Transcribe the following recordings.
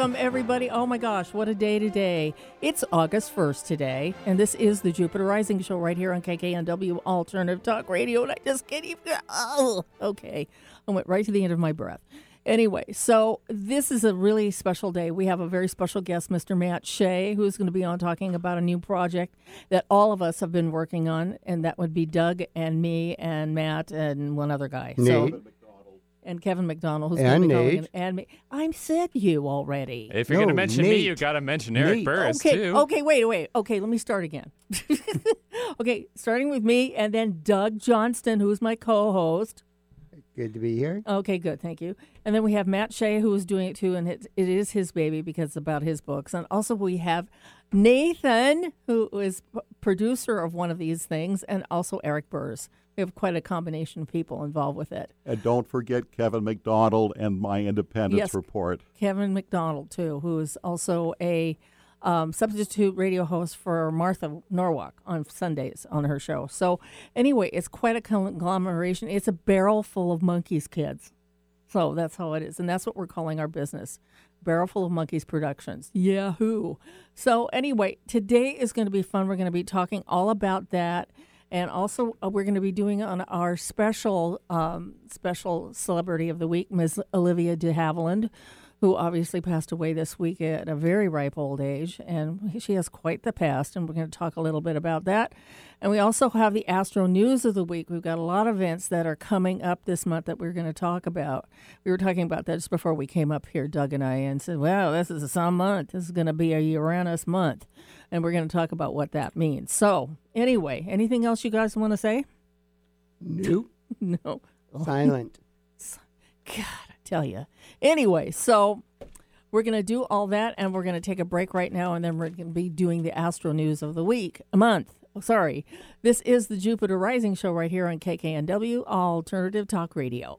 Welcome, everybody. Oh my gosh, what a day today. It's August 1st today, and this is the Jupiter Rising Show right here on KKNW Alternative Talk Radio. And I just can't even. Oh, okay. I went right to the end of my breath. Anyway, so this is a really special day. We have a very special guest, Mr. Matt Shea, who's going to be on talking about a new project that all of us have been working on, and that would be Doug and me and Matt and one other guy. Nate. So, and Kevin McDonald, who's And going to be calling Nate. in, and me. I'm said you already. If you're going to mention me, Nate. you got to mention Eric Nate. Burris okay, too. okay, wait, wait. Okay, let me start again. okay, starting with me, and then Doug Johnston, who's my co-host. Good to be here. Okay, good, thank you. And then we have Matt Shea, who is doing it too, and it, it is his baby because it's about his books. And also we have Nathan, who is p- producer of one of these things, and also Eric Burris. We have quite a combination of people involved with it. And don't forget Kevin McDonald and my Independence Yes. report. Kevin McDonald too, who is also a um, substitute radio host for Martha Norwalk on Sundays on her show. So anyway, it's quite a conglomeration. It's a barrel full of monkeys, kids. So that's how it is, and that's what we're calling our business. Barrel full of monkeys productions. Yahoo! So anyway, today is going to be fun. We're going to be talking all about that, and also uh, we're going to be doing on our special um, special celebrity of the week, Ms. Olivia de Havilland, who obviously passed away this week at a very ripe old age, and she has quite the past, and we're going to talk a little bit about that. And we also have the Astro News of the week. We've got a lot of events that are coming up this month that we're going to talk about. We were talking about that just before we came up here, Doug and I, and said, "Wow, this is a sun month. This is going to be a Uranus month," and we're going to talk about what that means. So, anyway, anything else you guys want to say? Nope. no. Silent. God, tell you. Anyway, so we're going to do all that and we're going to take a break right now and then we're going to be doing the Astro News of the week, a month. Oh, sorry. This is the Jupiter Rising Show right here on KKNW Alternative Talk Radio.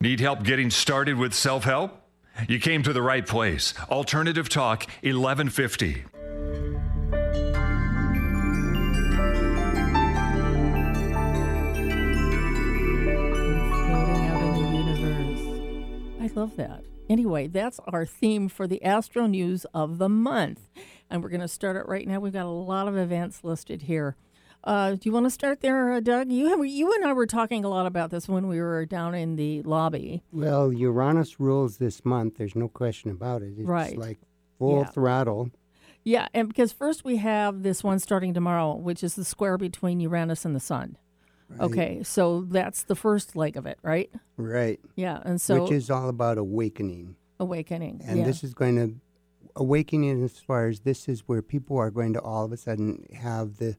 Need help getting started with self help? You came to the right place. Alternative Talk 1150. Floating out in the universe. I love that. Anyway, that's our theme for the Astro News of the month. And we're going to start it right now. We've got a lot of events listed here. Uh, do you want to start there, uh, Doug? You have, you and I were talking a lot about this when we were down in the lobby. Well, Uranus rules this month. There's no question about it. It's Right. like full Yeah. throttle. Yeah, and because first we have this one starting tomorrow, which is the square between Uranus and the Sun. Okay, so that's the first leg of it, right? Right. Yeah, and so Which is all about awakening. awakening. And yeah. this is going to, awakening as far as this is where people are going to all of a sudden have the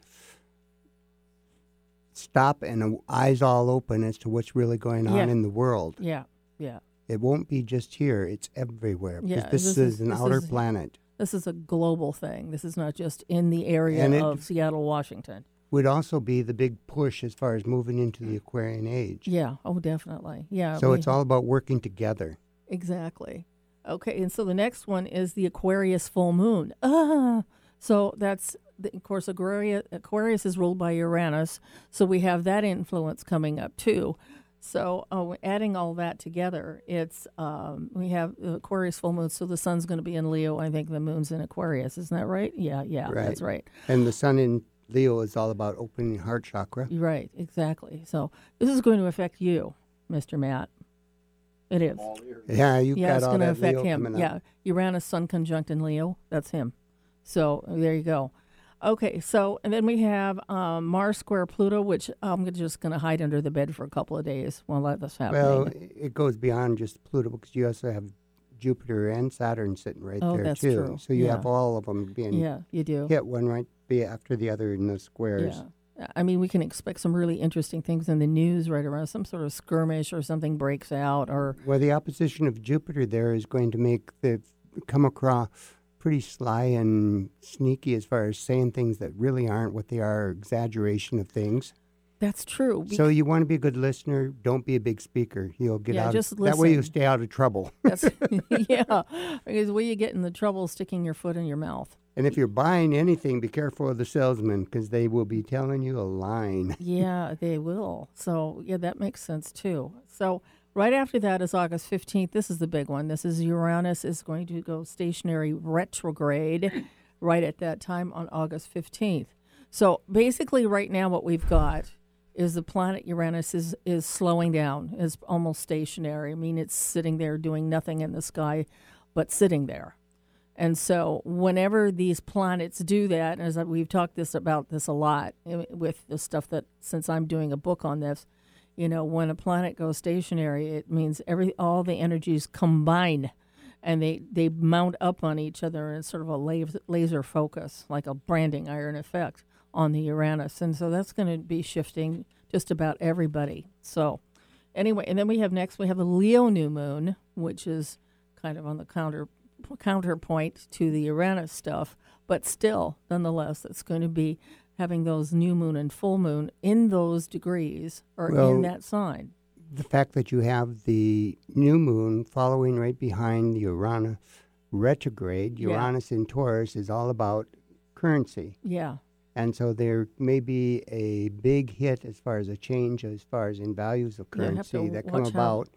stop and eyes all open as to what's really going on Yeah. in the world. yeah, yeah. It won't be just here, it's everywhere. Yeah, this, this is, is- an this outer is- planet. This is a global thing. This is not just in the area And of Seattle, Washington. Would also be the big push as far as moving into the Aquarian age. Yeah. Oh, definitely. Yeah. So we- it's all about working together. exactly. Okay, and so the next one is the Aquarius full moon. Ah, so that's of course Aquarius, Aquarius is ruled by Uranus, so we have that influence coming up too. So uh, adding all that together, it's um, we have the Aquarius full moon. So the sun's going to be in Leo. I think the moon's in Aquarius. Isn't that right? Yeah, yeah, that's right. And the sun in Leo is all about opening heart chakra. Right, exactly. So this is going to affect you, Mr. Matt. It is. Yeah, you've yeah, got it's all going to affect Leo him. Yeah, Uranus, Sun conjunct in Leo. That's him. So there you go. Okay, so and then we have um, Mars square Pluto, which I'm just going to hide under the bed for a couple of days while that's happening. Well, it goes beyond just Pluto because you also have Jupiter and Saturn sitting right Oh, there that's too. true. So you Yeah. have all of them being yeah, you do. hit one right be after the other in those squares. Yeah. I mean, we can expect some really interesting things in the news right around some sort of skirmish or something breaks out or Well, the opposition of Jupiter there is going to make the come across pretty sly and sneaky as far as saying things that really aren't what they are, exaggeration of things. that's true. So you want to be a good listener. Don't be a big speaker. You'll get Yeah, out. just of, that way you listen. stay out of trouble. That's, yeah, because where you get in the trouble sticking your foot in your mouth. and if you're buying anything, be careful of the salesman because they will be telling you a line. Yeah, they will. So, yeah, that makes sense too. So, right after that is August 15th. This is the big one. This is Uranus is going to go stationary retrograde right at that time on August 15th. So, basically, right now, what we've got is the planet Uranus is, is slowing down, is almost stationary. I mean, it's sitting there doing nothing in the sky but sitting there. And so, whenever these planets do that, as we've talked this about this a lot eh, with the stuff that since I'm doing a book on this, you know, when a planet goes stationary, it means every all the energies combine, and they they mount up on each other in sort of a laser, laser focus, like a branding iron effect on the Uranus, and so that's going to be shifting just about everybody. So, anyway, and then we have next we have the Leo new moon, which is kind of on the counter counterpoint to the Uranus stuff, but still, nonetheless, it's going to be having those new moon and full moon in those degrees or Well- in that sign. the fact that you have the new moon following right behind the Uranus retrograde, Yeah. Uranus in Taurus is all about currency. Yeah, And so there may be a big hit as far as a change as far as in values of Yeah, currency that come about.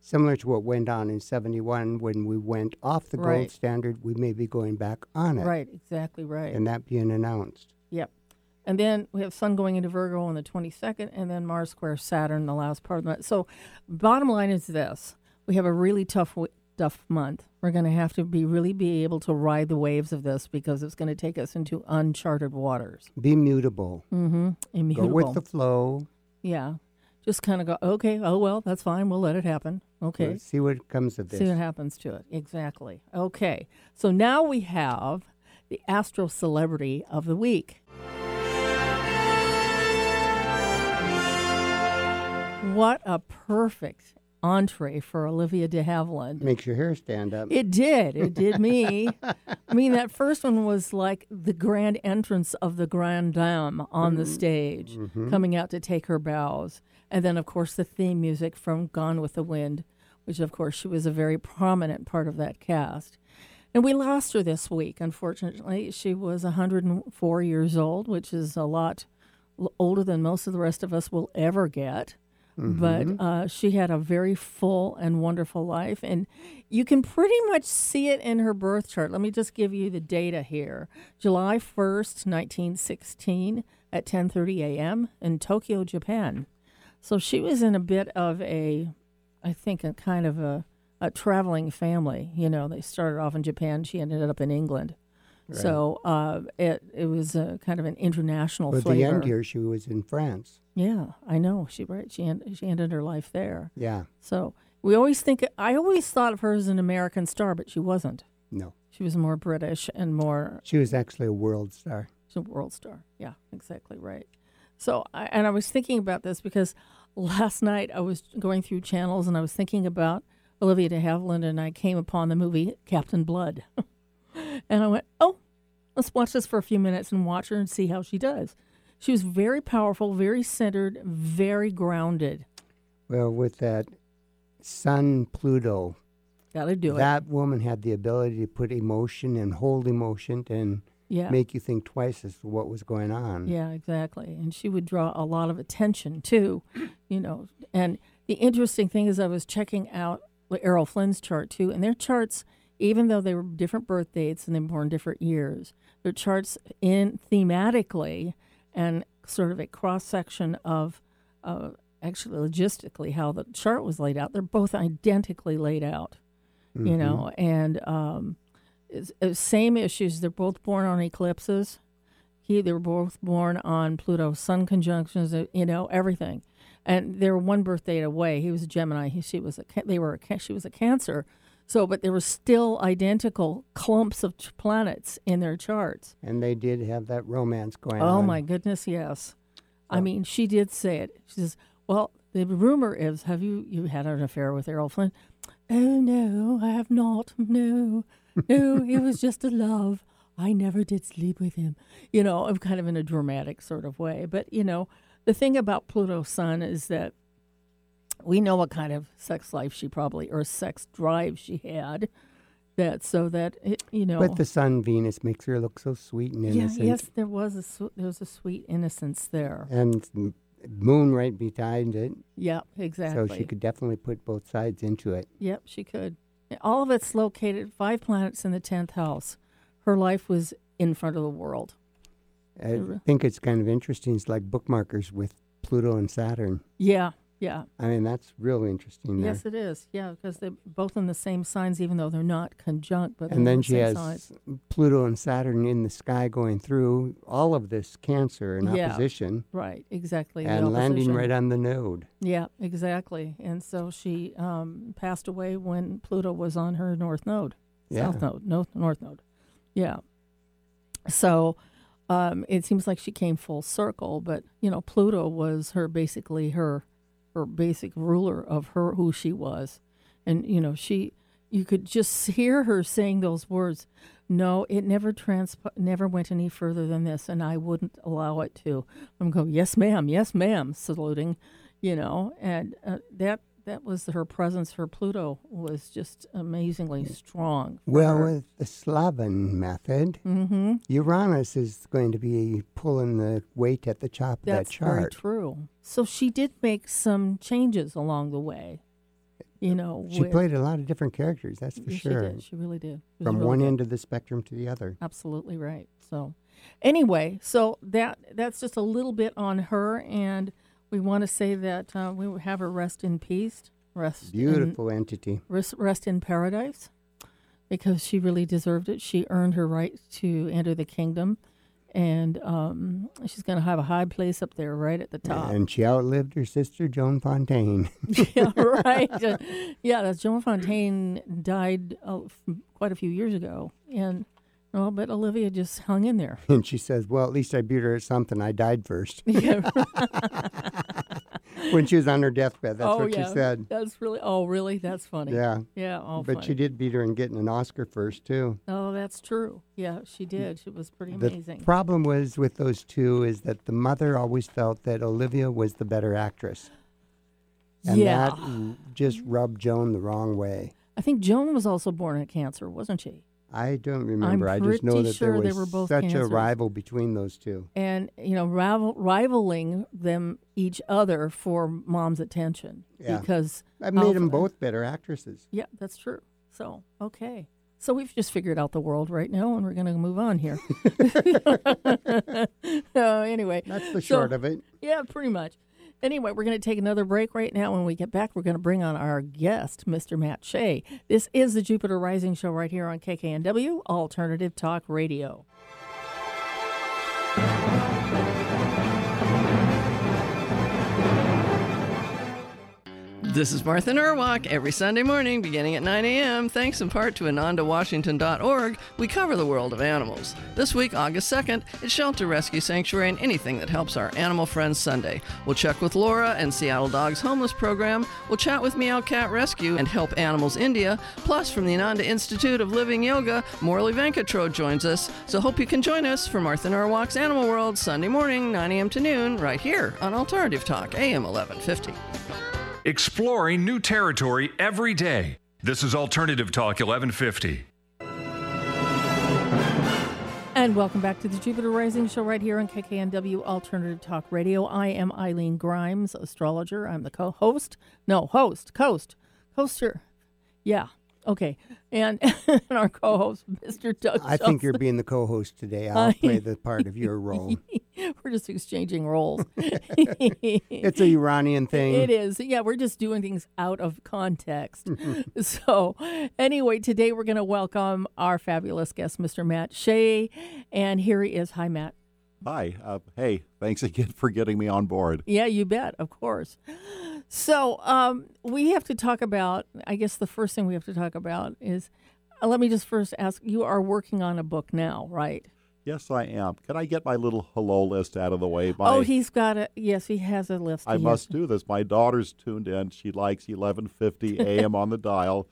Similar to what went on in 71 when we went off the gold standard, we may be going back on it. right, exactly right. And that being announced. And then we have Sun going into Virgo on the 22nd, and then Mars square Saturn the last part of that. So, bottom line is this: we have a really tough, w- tough month. We're going to have to be really be able to ride the waves of this because it's going to take us into uncharted waters. Be mutable. Mm-hmm. Immutable. Go with the flow. yeah. Just kind of go. Okay. Oh well, that's fine. We'll let it happen. Okay. Let's see what comes of this. See what happens to it. Exactly. Okay. So now we have the astro celebrity of the week. What a perfect entree for Olivia de Havilland. Makes your hair stand up. It did. It did me. I mean, that first one was like the grand entrance of the Grand Dame on the mm-hmm. stage, mm-hmm. coming out to take her bows. And then, of course, the theme music from Gone with the Wind, which, of course, she was a very prominent part of that cast. And we lost her this week, unfortunately. She was 104 years old, which is a lot older than most of the rest of us will ever get. But uh, she had a very full and wonderful life, and you can pretty much see it in her birth chart. Let me just give you the data here: July first, nineteen sixteen, at ten thirty a.m. in Tokyo, Japan. So she was in a bit of a, I think, a kind of a, a traveling family. You know, they started off in Japan. She ended up in England. So uh, it it was a kind of an international But flavor. the end here, she was in France. Yeah, I know. She right. She end, she ended her life there. Yeah. So we always think. I always thought of her as an American star, but she wasn't. No. She was more British and more She was actually a world star. she's a world star. Yeah, exactly right. So, I, and I was thinking about this because last night I was going through channels and I was thinking about Olivia de Havilland, and I came upon the movie Captain Blood, and I went, "Oh, let's watch this for a few minutes and watch her and see how she does." She was very powerful, very centered, very grounded. Well, with that Sun Pluto, Got to do it. that woman had the ability to put emotion and hold emotion and Yeah. make you think twice as to what was going on. Yeah, exactly. And she would draw a lot of attention too, you know. And the interesting thing is, I was checking out Errol Flynn's chart too, and their charts, even though they were different birth dates and they were born different years, their charts in thematically and sort of a cross section of, uh, actually logistically how the chart was laid out. They're both identically laid out, you know, and um, it's, it's same issues. They're both born on eclipses. He, they were both born on Pluto Sun conjunctions. uh, You know everything, and they were one birth date away. He was a Gemini. He, she was a. They were. A, she was a Cancer. So, but there were still identical clumps of planets in their charts. And they did have that romance going oh, on. Oh my goodness, yes. I mean, she did say it. She says, "Well, the rumor is, have you you had an affair with Errol Flynn?" Oh no, I have not. No, no, it was just a love. I never did sleep with him. You know, I'm kind of in a dramatic sort of way. But you know, the thing about Pluto's sun is that we know what kind of sex life she probably or sex drive she had. That so that it, you know. But the sun Venus makes her look so sweet and yeah, innocent. yes, there was a sw- there was a sweet innocence there. And moon right behind it. Yeah, exactly. So she could definitely put both sides into it. Yep, she could. All of it's located five planets in the tenth house. Her life was in front of the world. I think it's kind of interesting. It's like bookmarkers with Pluto and Saturn. Yeah, yeah. I mean, that's real interesting. There. Yes, it is. Yeah, because they're both in the same signs, even though they're not conjunct. But and then she has signs. Pluto and Saturn in the sky going through all of this Cancer in Yeah, opposition right, exactly. and landing right on the node. Yeah, exactly. And so she um, passed away when Pluto was on her north node, south node, north north node. Yeah. So um, it seems like she came full circle, but you know, Pluto was her basically her her basic ruler of her who she was, and you know, she you could just hear her saying those words. No, it never transp- never went any further than this, and I wouldn't allow it to. I'm going, yes, ma'am, yes, ma'am, saluting, you know, and uh, that that was her presence. Her Pluto was just amazingly strong. Well, her. with the Slavan method, Mm-hmm. Uranus is going to be pulling the weight at the top of that chart. That's very true. So she did make some changes along the way. You know, She with- played a lot of different characters, that's for sure. She did. She really did. From really one good. end of the spectrum to the other. Absolutely right. So, anyway, so that that's just a little bit on her, and we want to say that uh, we have her rest in peace, rest in, Beautiful entity. rest, rest in paradise, because she really deserved it. She earned her right to enter the kingdom, and um, she's going to have a high place up there, right at the top. And she outlived her sister, Joan Fontaine. yeah, right. Yeah, that's Joan Fontaine died uh, quite a few years ago, and well, but Olivia just hung in there. and she says, Well, at least I beat her at something. I died first. Yeah. when she was on her deathbed, that's oh what yeah, she said. That's really. Oh, really? That's funny. Yeah. Yeah. Oh, but funny. she did beat her in getting an Oscar first, too. Oh, that's true. Yeah, she mm. did. She was pretty amazing. The problem was with those two is that the mother always felt that Olivia was the better actress. And yeah. that just rubbed Joan the wrong way. I think Joan was also born in cancer, wasn't she? I don't remember. I just know that sure there they was were both such a rival between those two. And you know, rival, rivaling them each other for mom's attention Yeah. because That made them both better actresses. Yeah, that's true. So, okay. So we've just figured out the world right now, and we're going to move on here. uh, anyway, That's the so- short of it. Yeah, pretty much. Anyway, we're going to take another break right now. When we get back, we're going to bring on our guest, Mr. Matt Shea. This is the Jupiter Rising Show right here on KKNW Alternative Talk Radio. This is Martha Norwalk. Every Sunday morning, beginning at 9 a.m., thanks in part to AnandaWashington.org, we cover the world of animals. This week, August 2nd, it's Shelter Rescue Sanctuary and anything that helps our animal friends Sunday. We'll check with Laura and Seattle Dogs Homeless Program. We'll chat with Meow Cat Rescue and Help Animals India. Plus, from the Ananda Institute of Living Yoga, Morley Venkatro joins us. So hope you can join us for Martha Norwalk's Animal World Sunday morning, 9 a.m. to noon, right here on Alternative Talk, AM 1150. Exploring new territory every day. This is Alternative Talk 1150. And welcome back to the Jupiter Rising Show right here on KKNW Alternative Talk Radio. I am Eileen Grimes, astrologer. I'm the co host. No, host, coast, coaster. Yeah, okay. And, and our co host, Mr. Doug. I think you're being the co-host today. I'll play the part of your role. We're just exchanging roles. It's a Uranian thing. It is. Yeah, we're just doing things out of context. so, anyway, today we're going to welcome our fabulous guest, Mr. Matt Shea. And here he is. Hi, Matt. Hi. Uh, hey, thanks again for getting me on board. Yeah, you bet, of course. So, um, we have to talk about, I guess the first thing we have to talk about is uh, let me just first ask you are working on a book now, right? Yes, I am. Can I get my little hello list out of the way? My, oh, he's got a yes. He has a list. I must do this. My daughter's tuned in. She likes 11:50 a.m. on the dial,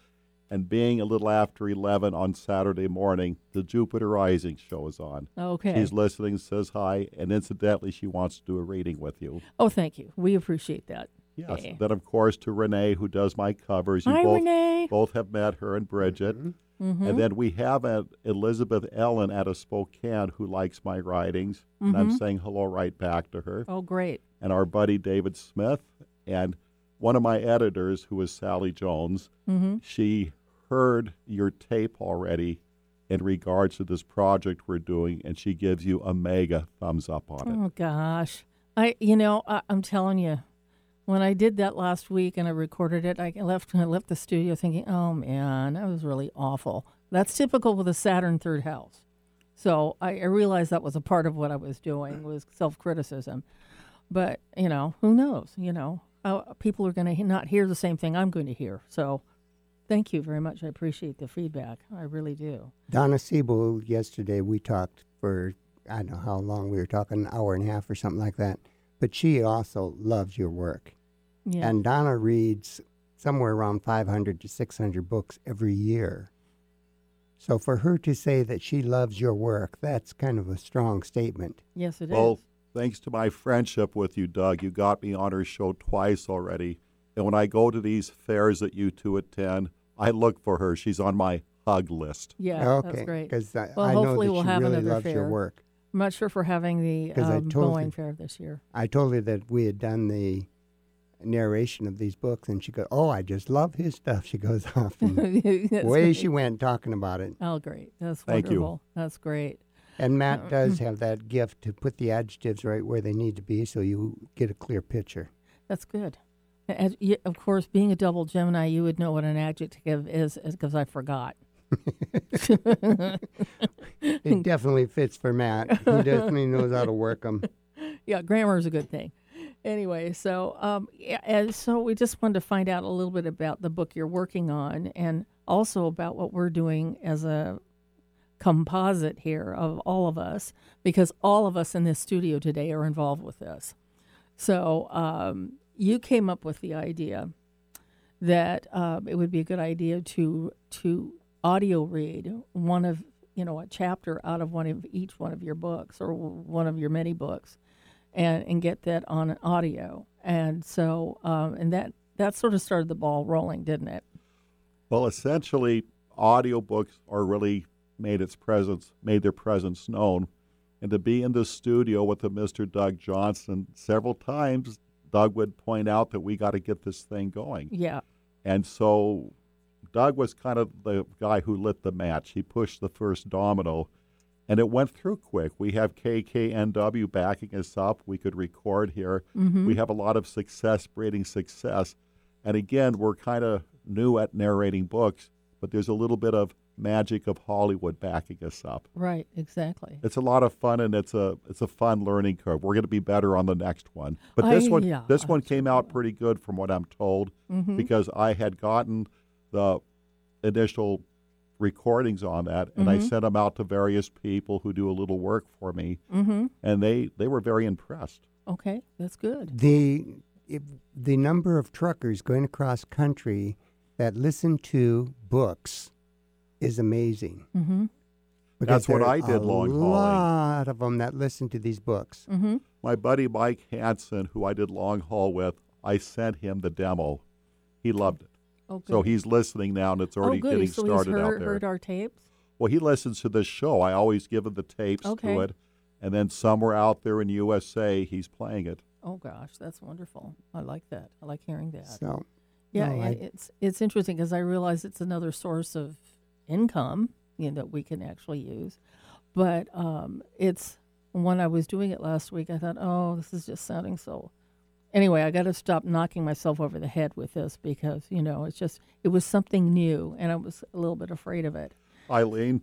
and being a little after 11 on Saturday morning, the Jupiter Rising show is on. Okay. She's listening, says hi, and incidentally, she wants to do a reading with you. oh, thank you. We appreciate that. Yes. Okay. Then, of course, to Renee, who does my covers. You Hi, both, Renee. both have met her and Bridget. Mm-hmm. And then we have a, Elizabeth Ellen out of Spokane who likes my writings. And I'm saying hello right back to her. Oh, great. And our buddy David Smith. And one of my editors, who is Sally Jones, Mm-hmm. she heard your tape already in regards to this project we're doing, and she gives you a mega thumbs up on it. Oh gosh, I you know I, I'm telling you, when I did that last week and I recorded it, I left I left the studio thinking, oh man, that was really awful. That's typical with a Saturn third house. So I, I realized that was a part of what I was doing was self criticism. But you know, who knows? You know, uh, people are going to not hear the same thing I'm going to hear. So. Thank you very much. I appreciate the feedback. I really do. Donna Siebel, yesterday we talked for, I don't know how long we were talking, an hour and a half or something like that. But she also loves your work. Yeah. And Donna reads somewhere around 500 to 600 books every year. So for her to say that she loves your work, that's kind of a strong statement. yes, it is. Well, thanks to my friendship with you, Doug, you got me on her show twice already. And when I go to these fairs that you two attend, I look for her. She's on my hug list. Yeah, okay. that's great. Because I, Well, I know hopefully that we'll she have really another loves your fair. work. I'm not sure if we're having the 'Cause I um, told Boeing you- Fair this year. I told her that we had done the narration of these books, and she goes, "Oh, I just love his stuff." She goes off, and That's away great. she went talking about it. Oh, great. That's Thank you. wonderful. That's great. And Uh, Matt does have that gift to put the adjectives right where they need to be, so you get a clear picture. That's good. Y- of course, being a double Gemini, you would know what an adjective is because I forgot. It definitely fits for Matt. He definitely knows how to work them. Yeah, grammar is a good thing. Anyway, so um, yeah, so we just wanted to find out a little bit about the book you're working on, and also about what we're doing as a composite here of all of us, because all of us in this studio today are involved with this. So um, you came up with the idea that um, it would be a good idea to to audio read one of you know a chapter out of one of each one of your books or one of your many books and and get that on audio and so um, and that that sort of started the ball rolling didn't it Well, essentially, audiobooks are really made its presence, made their presence known. And to be in the studio with the Mr. Doug Johnston several times, Doug would point out that we got to get this thing going. yeah And so Doug was kind of the guy who lit the match. He pushed the first domino, and it went through quick. We have KKNW backing us up. We could record here. We have a lot of success breeding success. And again, we're kind of new at narrating books, but there's a little bit of magic of Hollywood backing us up. right exactly It's a lot of fun and it's a it's a fun learning curve. We're going to be better on the next one. But this I- one yeah, this one came out pretty good from what I'm told Mm-hmm. because I had gotten the initial recordings on that and I sent them out to various people who do a little work for me mm-hmm and they they were very impressed. okay that's good The if, the number of truckers going across country that listen to books is amazing. mm-hmm That's what I did a long hauling. lot of them that listen to these books. mm-hmm My buddy Mike Hansen, who I did long haul with, I sent him the demo. He loved it. Oh, good. So he's listening now and it's already oh, good. getting so started he's out heard, there. heard our tapes Well, he listens to this show. I always give him the tapes Okay. to it. And then somewhere out there in the USA, he's playing it. oh gosh that's wonderful i like that i like hearing that So Yeah, No, I- it's it's interesting because I realize it's another source of income, you know, that we can actually use. But um, it's when I was doing it last week, I thought, oh, this is just sounding so. Anyway, I got to stop knocking myself over the head with this because you know it's just it was something new, and I was a little bit afraid of it. Eileen,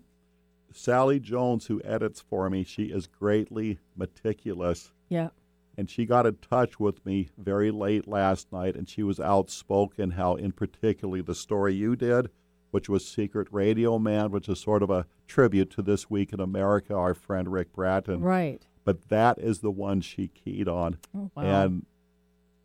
Sally Jones, who edits for me, she is greatly meticulous. Yeah, And she got in touch with me very late last night, and she was outspoken how, in particularly, the story you did which was Secret Radio Man, which is sort of a tribute to This Week in America, our friend Rick Bratton. Right. But that is the one she keyed on. Oh, wow. And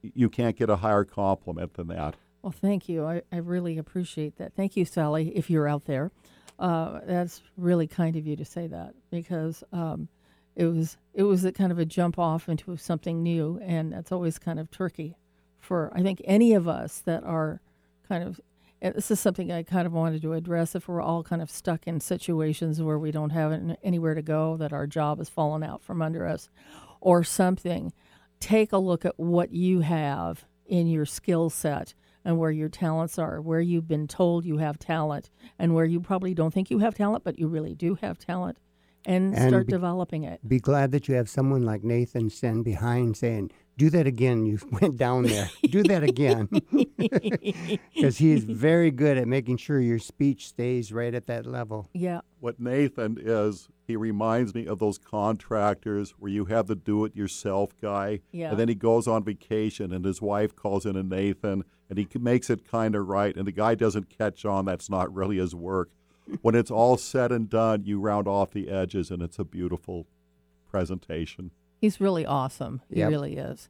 you can't get a higher compliment than that. Well, thank you. I, I really appreciate that. Thank you, Sally, if you're out there. Uh, that's really kind of you to say that because um, it was it was a kind of a jump off into something new, and that's always kind of tricky for I think any of us that are kind of. This is something I kind of wanted to address. If we're all kind of stuck in situations where we don't have anywhere to go, that our job has fallen out from under us, or something, take a look at what you have in your skill set and where your talents are, where you've been told you have talent, and where you probably don't think you have talent, but you really do have talent, and, And start be- developing it. Be glad that you have someone like Nathan stand behind saying, "Do that again. You went down there. Do that again," because he's very good at making sure your speech stays right at that level. Yeah, What Nathan is, he reminds me of those contractors where you have the do it yourself guy. Yeah. And then he goes on vacation and his wife calls in a Nathan and he makes it kind of right. And the guy doesn't catch on that's not really his work. when it's all said and done, you round off the edges and it's a beautiful presentation. he's really awesome. He Yep. really is.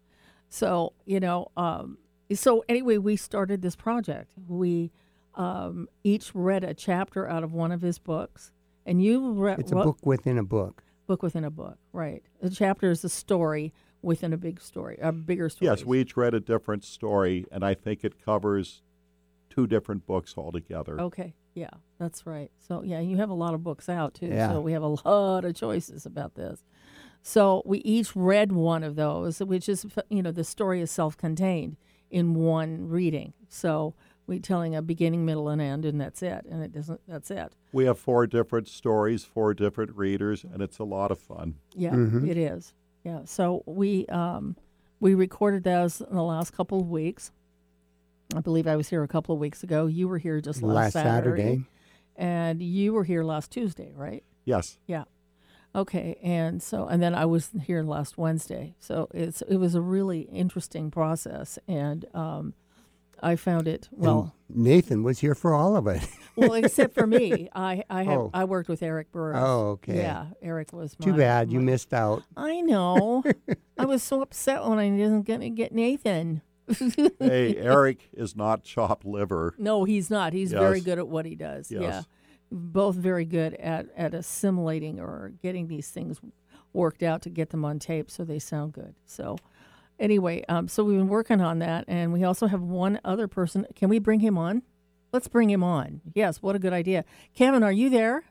So you know, um, so anyway, we started this project. We um, each read a chapter out of one of his books, and you re- It's a wrote- book within a book. book within a book, right? A chapter is a story within a big story, a bigger story. Yes, we each read a different story, and I think it covers two different books altogether. Okay, yeah, that's right. So yeah, you have a lot of books out too. Yeah. So we have a lot of choices about this. So we each read one of those, which is you know the story is self-contained in one reading. So we telling a beginning, middle, and end, and that's it. And it doesn't. That's it. We have four different stories, four different readers, and it's a lot of fun. Yeah, it is. Yeah. So we um, we recorded those in the last couple of weeks. I believe I was here a couple of weeks ago. You were here just last, Last Saturday. and you were here last Tuesday, right? Yes. Yeah. Okay, and so and then I was here last Wednesday. So it's it was a really interesting process, and um, I found it well. Nathan was here for all of it. well, except for me, I I have Oh. I worked with Eric Burris. Oh, okay. Yeah, Eric was Too my- bad you missed out. I know. I was so upset when I didn't get get Nathan. Hey, Eric is not chopped liver. No, he's not. He's very good at what he does. Yes. Yeah. Both very good at, at assimilating or getting these things worked out to get them on tape so they sound good. So, anyway, um, so we've been working on that. And we also have one other person. Can we bring him on? Let's bring him on. Yes, what a good idea. Kevin, are you there?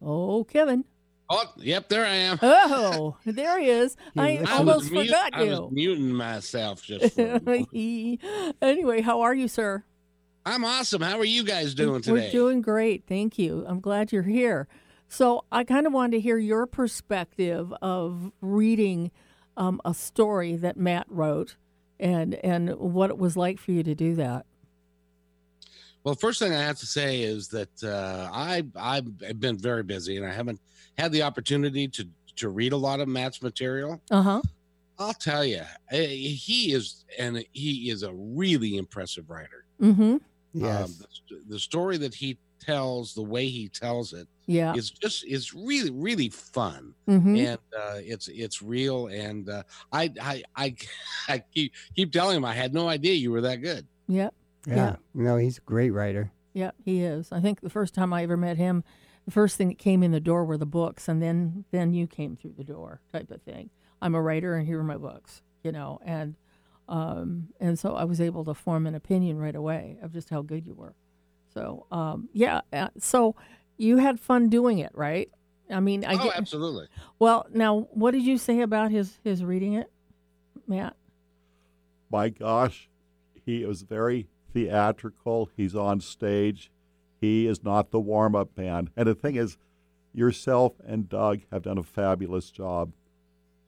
Oh, Kevin. Oh, yep, there I am. Oh, there he is. I. I almost was mute- forgot I was you. muting myself just for a moment. anyway, how are you, sir? I'm awesome. How are you guys doing today? We're doing great. Thank you. I'm glad you're here. So, I kind of wanted to hear your perspective of reading um, a story that Matt wrote and and what it was like for you to do that. Well, first thing I have to say is that uh, I I've been very busy and I haven't had the opportunity to to read a lot of Matt's material. Uh-huh. I'll tell you, he is and he is a really impressive writer. Mm-hmm. Yes. Um, the, the story that he tells, the way he tells it, Yeah. it's just it's really really fun. Mhm. and uh, it's it's real. And uh, I, I I I keep keep telling him I had no idea you were that good. Yep. yeah. yeah. No, he's a great writer. Yeah, he is. I think the first time I ever met him, the first thing that came in the door were the books, and then then you came through the door, type of thing. I'm a writer, and here are my books, you know, and um, and so I was able to form an opinion right away of just how good you were. So um, yeah, uh, so you had fun doing it, right? I mean, I oh, get, absolutely. well. Now, what did you say about his his reading it, Matt? My gosh, he is very theatrical. He's on stage. He is not the warm up man. And the thing is, yourself and Doug have done a fabulous job.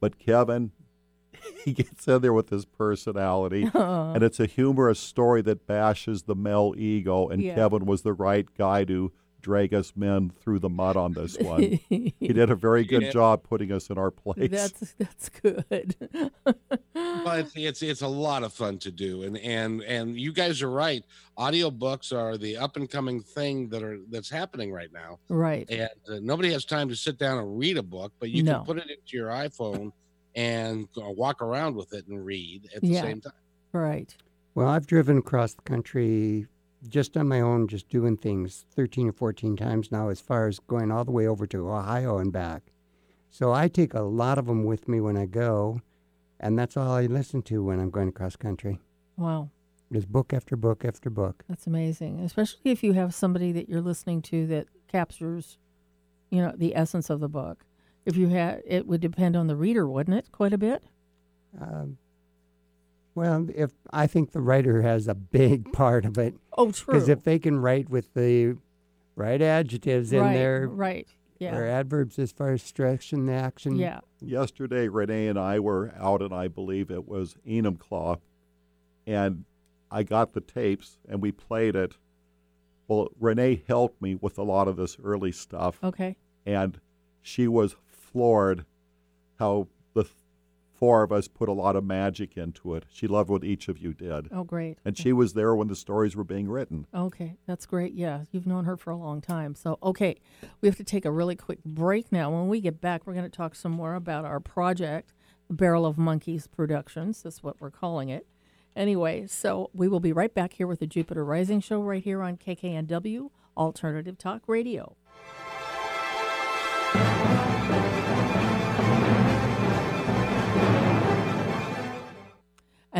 But Kevin, he gets in there with his personality. and it's a humorous story that bashes the male ego. And Yeah. Kevin was the right guy to drag us men through the mud on this one. he did a very good Yeah. job putting us in our place. That's that's good. Well, well, it's, it's it's a lot of fun to do, and and and you guys are right. Audiobooks are the up and coming thing that are that's happening right now, Right. and uh, nobody has time to sit down and read a book, but you No. can put it into your iPhone and uh, walk around with it and read at the Yeah. same time. Right. Well, I've driven across the country just on my own, just doing things 13 or 14 times now, as far as going all the way over to Ohio and back. So I take a lot of them with me when I go, and that's all I listen to when I'm going across country. Wow. Is book after book after book. That's amazing, especially if you have somebody that you're listening to that captures, you know, the essence of the book. If you had, it would depend on the reader, wouldn't it? Quite a bit. Um, well, if I think the writer has a big mm. part of it, Oh, true. because if they can write with the right adjectives in right, there right. or Yeah. adverbs as far as stretching the action, Yeah. Yesterday, Renee and I were out, and I believe it was Enumclaw, and I got the tapes and we played it. Well, Renee helped me with a lot of this early stuff, Okay. and she was floored how the th- four of us put a lot of magic into it. She loved what each of you did, Oh, great. and she was there when the stories were being written. Okay, that's great. Yeah, you've known her for a long time. So, okay, we have to take a really quick break now. When we get back, we're going to talk some more about our project, Barrel of Monkeys Productions. That's what we're calling it. Anyway, so we will be right back here with the Jupiter Rising Show right here on KKNW Alternative Talk Radio.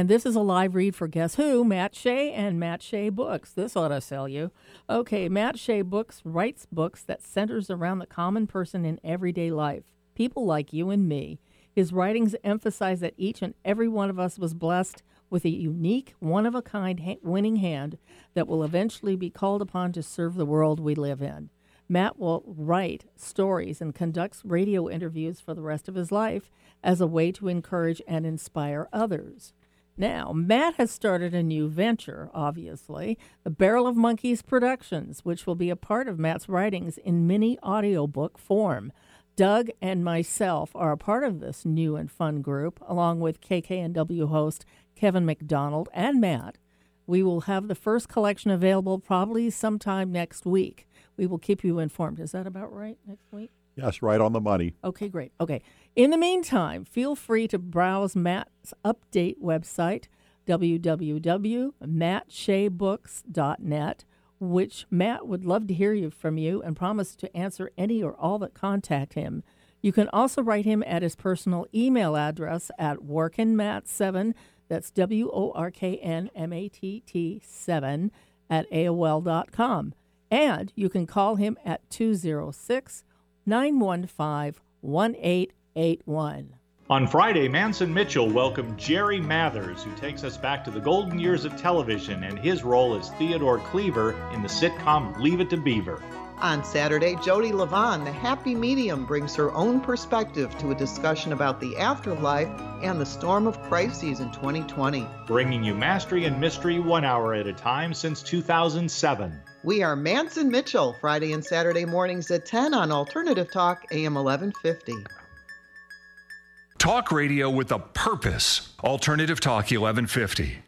And this is a live read for Guess Who? Matt Shea and Matt Shea Books. This ought to sell you. Okay, Matt Shea Books writes books that centers around the common person in everyday life, people like you and me. His writings emphasize that each and every one of us was blessed with a unique, one of a kind ha- winning hand that will eventually be called upon to serve the world we live in. Matt will write stories and conducts radio interviews for the rest of his life as a way to encourage and inspire others. Now, Matt has started a new venture, obviously, the Barrel of Monkeys Productions, which will be a part of Matt's writings in mini audiobook form. Doug and myself are a part of this new and fun group, along with KKNW host Kevin McDonald and Matt. We will have the first collection available probably sometime next week. We will keep you informed. Is that about right? Next week? Yes, right on the money. Okay, great. Okay. In the meantime, feel free to browse Matt's update website, www.mattshaybooks.net, which Matt would love to hear from you and promise to answer any or all that contact him. You can also write him at his personal email address at workinmatt7, that's W O R K N M A T T 7, at AOL.com. And you can call him at 206 915 1881. On Friday, Manson Mitchell welcomed Jerry Mathers, who takes us back to the golden years of television and his role as Theodore Cleaver in the sitcom Leave It to Beaver. On Saturday, Jody Levon, the happy medium, brings her own perspective to a discussion about the afterlife and the storm of crises in 2020. Bringing you mastery and mystery one hour at a time since 2007. We are Manson Mitchell, Friday and Saturday mornings at 10 on Alternative Talk, AM 1150. Talk radio with a purpose. Alternative Talk 1150.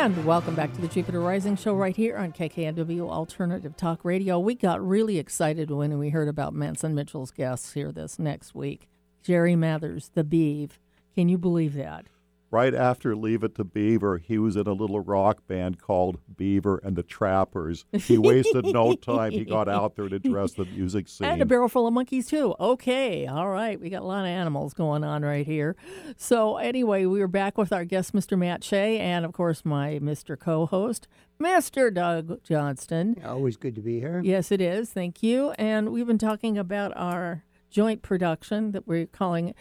And welcome back to the Jupiter Rising Show right here on KKNW Alternative Talk Radio. We got really excited when we heard about Manson Mitchell's guests here this next week. Jerry Mathers, the Beeve. Can you believe that? Right after Leave It to Beaver, he was in a little rock band called Beaver and the Trappers. He wasted no time. He got out there to address the music scene. And a barrel full of monkeys, too. Okay, all right. We got a lot of animals going on right here. So, anyway, we are back with our guest, Mr. Matt Shea, and of course, my Mr. co host, Mr. Doug Johnston. Always good to be here. Yes, it is. Thank you. And we've been talking about our joint production that we're calling.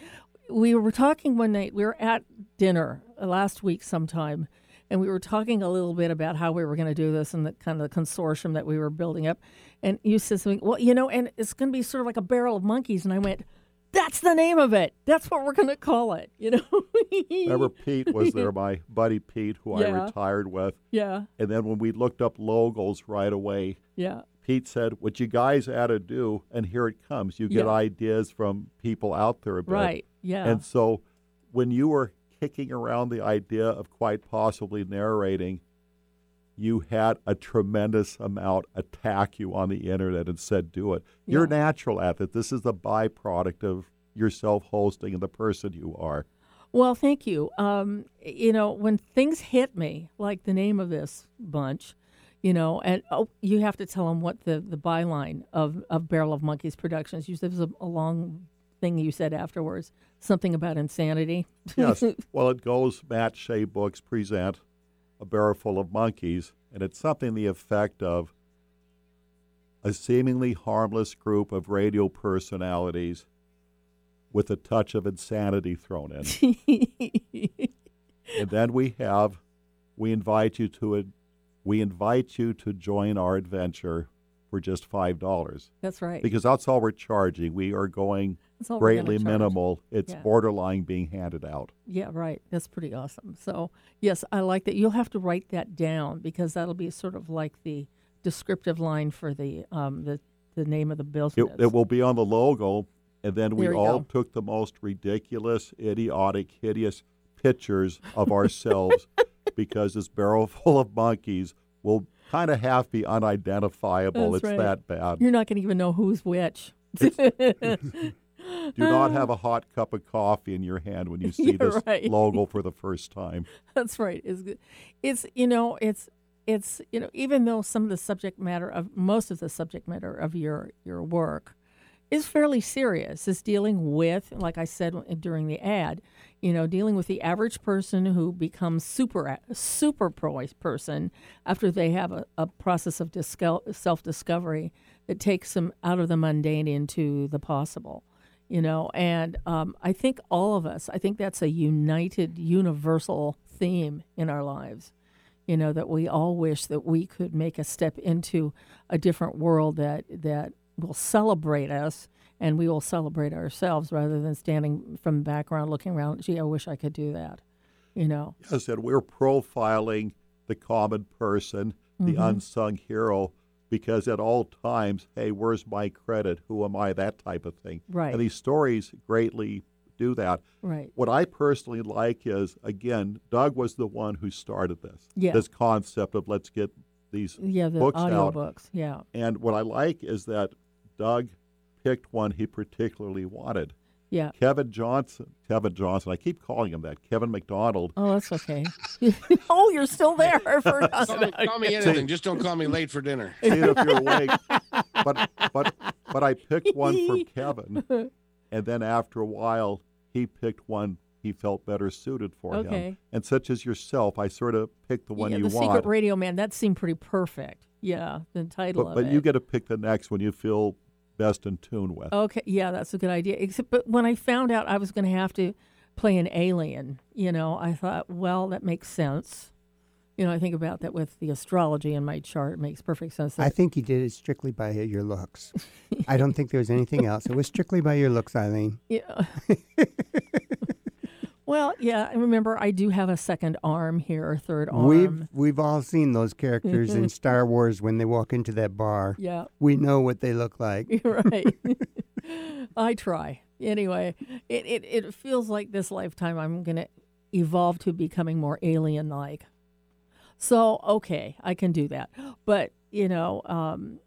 We were talking one night. We were at dinner last week sometime, and we were talking a little bit about how we were going to do this and the kind of the consortium that we were building up. And you said something. Well, you know, and it's going to be sort of like a barrel of monkeys. And I went, "That's the name of it. That's what we're going to call it." You know. Remember, Pete was there, my buddy Pete, who Yeah. I retired with. Yeah. And then when we looked up logos right away, Yeah. Pete said, What you guys ought to do, and here it comes. You get Yeah. ideas from people out there a bit. Right. Yeah. And so when you were kicking around the idea of quite possibly narrating, you had a tremendous amount attack you on the internet and said, do it. You're natural at it. This is the byproduct of your self hosting and the person you are. Well, thank you. Um, you know, when things hit me, like the name of this bunch, you know, and oh, you have to tell them what the, the byline of, of Barrel of Monkeys Productions. You said it was a, a long thing you said afterwards, something about insanity. yes. Well, it goes Matt Shea Books present a barrel full of monkeys, and it's something the effect of a seemingly harmless group of radio personalities with a touch of insanity thrown in. and then we have we invite you to a, we invite you to join our adventure for just five dollars. That's right. Because that's all we're charging. We are going greatly minimal. It's Yeah. borderline being handed out. Yeah, right. That's pretty awesome. So, yes, I like that. You'll have to write that down because that'll be sort of like the descriptive line for the um, the the name of the It, business. it will be on the logo, and then we all go. took the most ridiculous, idiotic, hideous pictures of ourselves because this barrel full of monkeys will kind of half be unidentifiable. That's it's right. that bad. You're not going to even know who's which. Do not have ah. a hot cup of coffee in your hand when you see You're this right. logo for the first time. That's right. It's good. It's you know it's it's you know even though some of the subject matter of most of the subject matter of your your work is fairly serious. Is dealing with like I said during the ad, you know, dealing with the average person who becomes super super pro person after they have a, a process of self discovery that takes them out of the mundane into the possible you know? And um, i think all of us i think that's a united universal theme in our lives you know that we all wish that we could make a step into a different world that that will celebrate us and we will celebrate ourselves rather than standing from the background looking around gee i wish i could do that you know I said we're profiling the common person, the Mhm. unsung hero, because at all times, hey, where's my credit? Who am I? That type of thing. Right. And these stories greatly do that. Right. What I personally like is, again, Doug was the one who started this. Yeah. This concept of let's get these yeah the books audio out. books yeah And what I like is that Doug picked one he particularly wanted. yeah Kevin Johnson. Kevin Johnson. I keep calling him that. Kevin McDonald. oh that's okay oh you're still there I forgot Call me, call me you. anything. Just don't call me late for dinner. See if you're awake. But but but I picked one for Kevin, and then after a while, he picked one he felt better suited for him. Okay. And such as yourself, I sort of picked the one yeah, you the want. secret radio man that seemed pretty perfect yeah the title but of but it you get to pick the next one you feel best in tune with. Okay, yeah, that's a good idea. Except, but when I found out I was going to have to play an alien, you know, I thought, well, that makes sense. You know, I think about that with the astrology in my chart. It makes perfect sense. I think you did it strictly by your looks. I don't think there was anything else. It was strictly by your looks, Eileen. Yeah. well, yeah. I remember I do have a second arm here, or third arm. We've we've all seen those characters in Star Wars when they walk into that bar. Yeah. We know what they look like. Right. I try. Anyway, it, it, it feels like this lifetime I'm going to evolve to becoming more alien like. So, okay, I can do that. But, you know, um,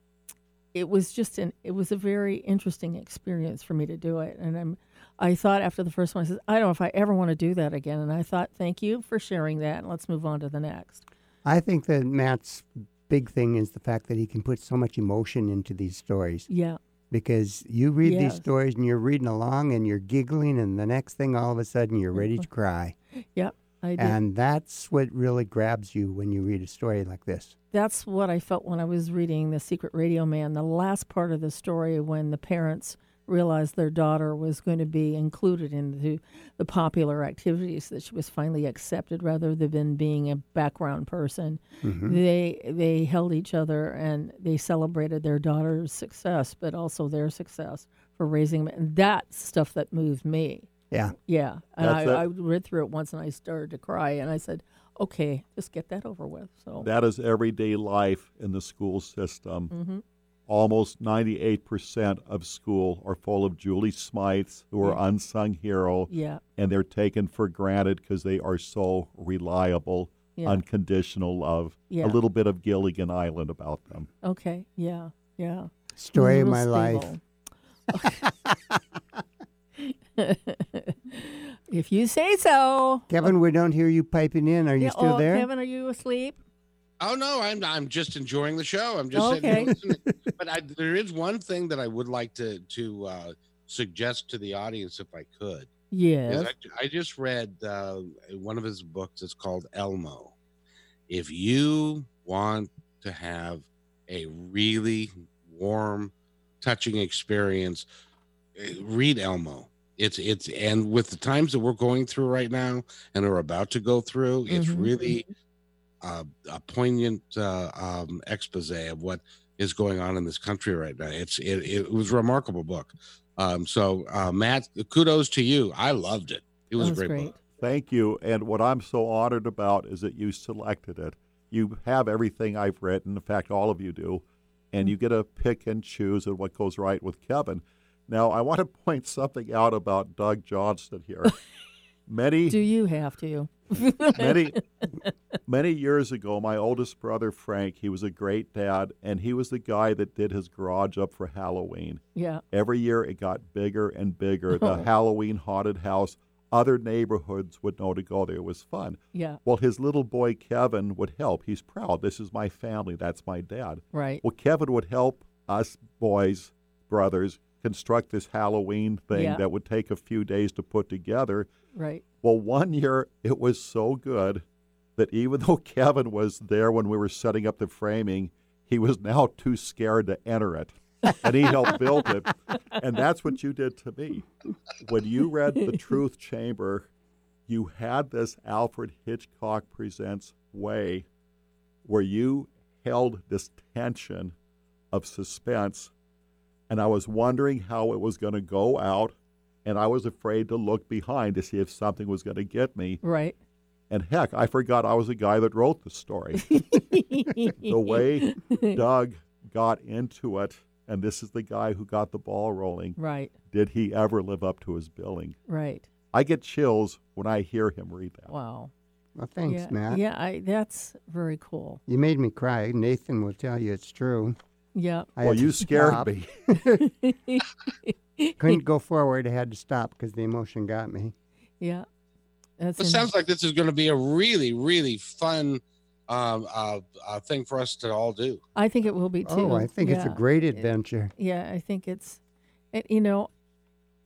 it was just an it was a very interesting experience for me to do it and I'm I thought after the first one I said I don't know if I ever want to do that again and I thought thank you for sharing that and let's move on to the next. I think that Matt's big thing is the fact that he can put so much emotion into these stories. Yeah. Because you read Yes. these stories and you're reading along and you're giggling, and the next thing, all of a sudden, you're ready to mm-hmm. cry. Yep. I did. And that's what really grabs you when you read a story like this. that's what I felt when I was reading The Secret Radio Man. The last part of the story, when the parents realized their daughter was going to be included into the popular activities, that she was finally accepted rather than being a background person. Mhm. They they held each other and they celebrated their daughter's success, but also their success for raising them. And that's stuff that moved me. Yeah. Yeah. And I. I read through it once and I started to cry and I said, okay, just get that over with. So That is everyday life in the school system. Mhm. Almost 98% of school are full of Julie Smythes, who are Yeah. unsung hero, Yeah. and they're taken for granted because they are so reliable, Yeah. unconditional love. Yeah. A little bit of Gilligan Island about them. Okay. Yeah. Yeah. Story of Real my life. if you say so. Kevin, we don't hear you piping in. Are you Yeah, still oh, there? Kevin, are you asleep? Oh no, I'm I'm just enjoying the show. I'm just Okay. listening. But I, there is one thing that I would like to to uh, suggest to the audience, if I could. Yes. I, I just read uh, one of his books. It's called Elmo. If you want to have a really warm, touching experience, eh, read Elmo. It's it's and with the times that we're going through right now and are about to go through, it's Mhm. really uh, a poignant uh, um, expose of what is going on in this country right now. It's it, it was a remarkable book. Um, so uh, Matt, kudos to you. I loved it. It was a great, great. book. Thank you. And what I'm so honored about is that you selected it. You have everything I've written. In fact, all of you do. And you get to pick and choose and what goes right with Kevin. Now, I want to point something out about Doug Johnston here. many, Do you have to? Many, many years ago, my oldest brother, Frank, he was a great dad, and he was the guy that did his garage up for Halloween. Yeah. Every year it got bigger and bigger. The Oh. Halloween haunted house, other neighborhoods would know to go there. It was fun. Yeah. Well, his little boy Kevin would help. He's proud. This is my family. That's my dad. Right. Well, Kevin would help us boys, brothers, construct this Halloween thing Yeah. that would take a few days to put together. Right. Well, one year it was so good that even though Kevin was there when we were setting up the framing, he was now too scared to enter it. And he helped build it. And that's what you did to me. When you read The Truth Chamber, you had this Alfred Hitchcock Presents way where you held this tension of suspense. And I was wondering how it was going to go out. And I was afraid to look behind to see if something was going to get me. Right. And heck, I forgot I was the guy that wrote the story. the way Doug got into it, and this is the guy who got the ball rolling. Right. Did he ever live up to his billing? Right. I get chills when I hear him read that. Wow. Well, thanks, yeah, Matt. Yeah, I, that's very cool. You made me cry. Nathan will tell you it's true. Yeah. I well, you scared stop. me. Couldn't go forward. I had to stop because the emotion got me. Yeah. That's It sounds like this is going to be a really, really fun um, uh, uh, thing for us to all do. I think it will be too. Oh, I think it's a great adventure. Yeah, I think it's, it, you know,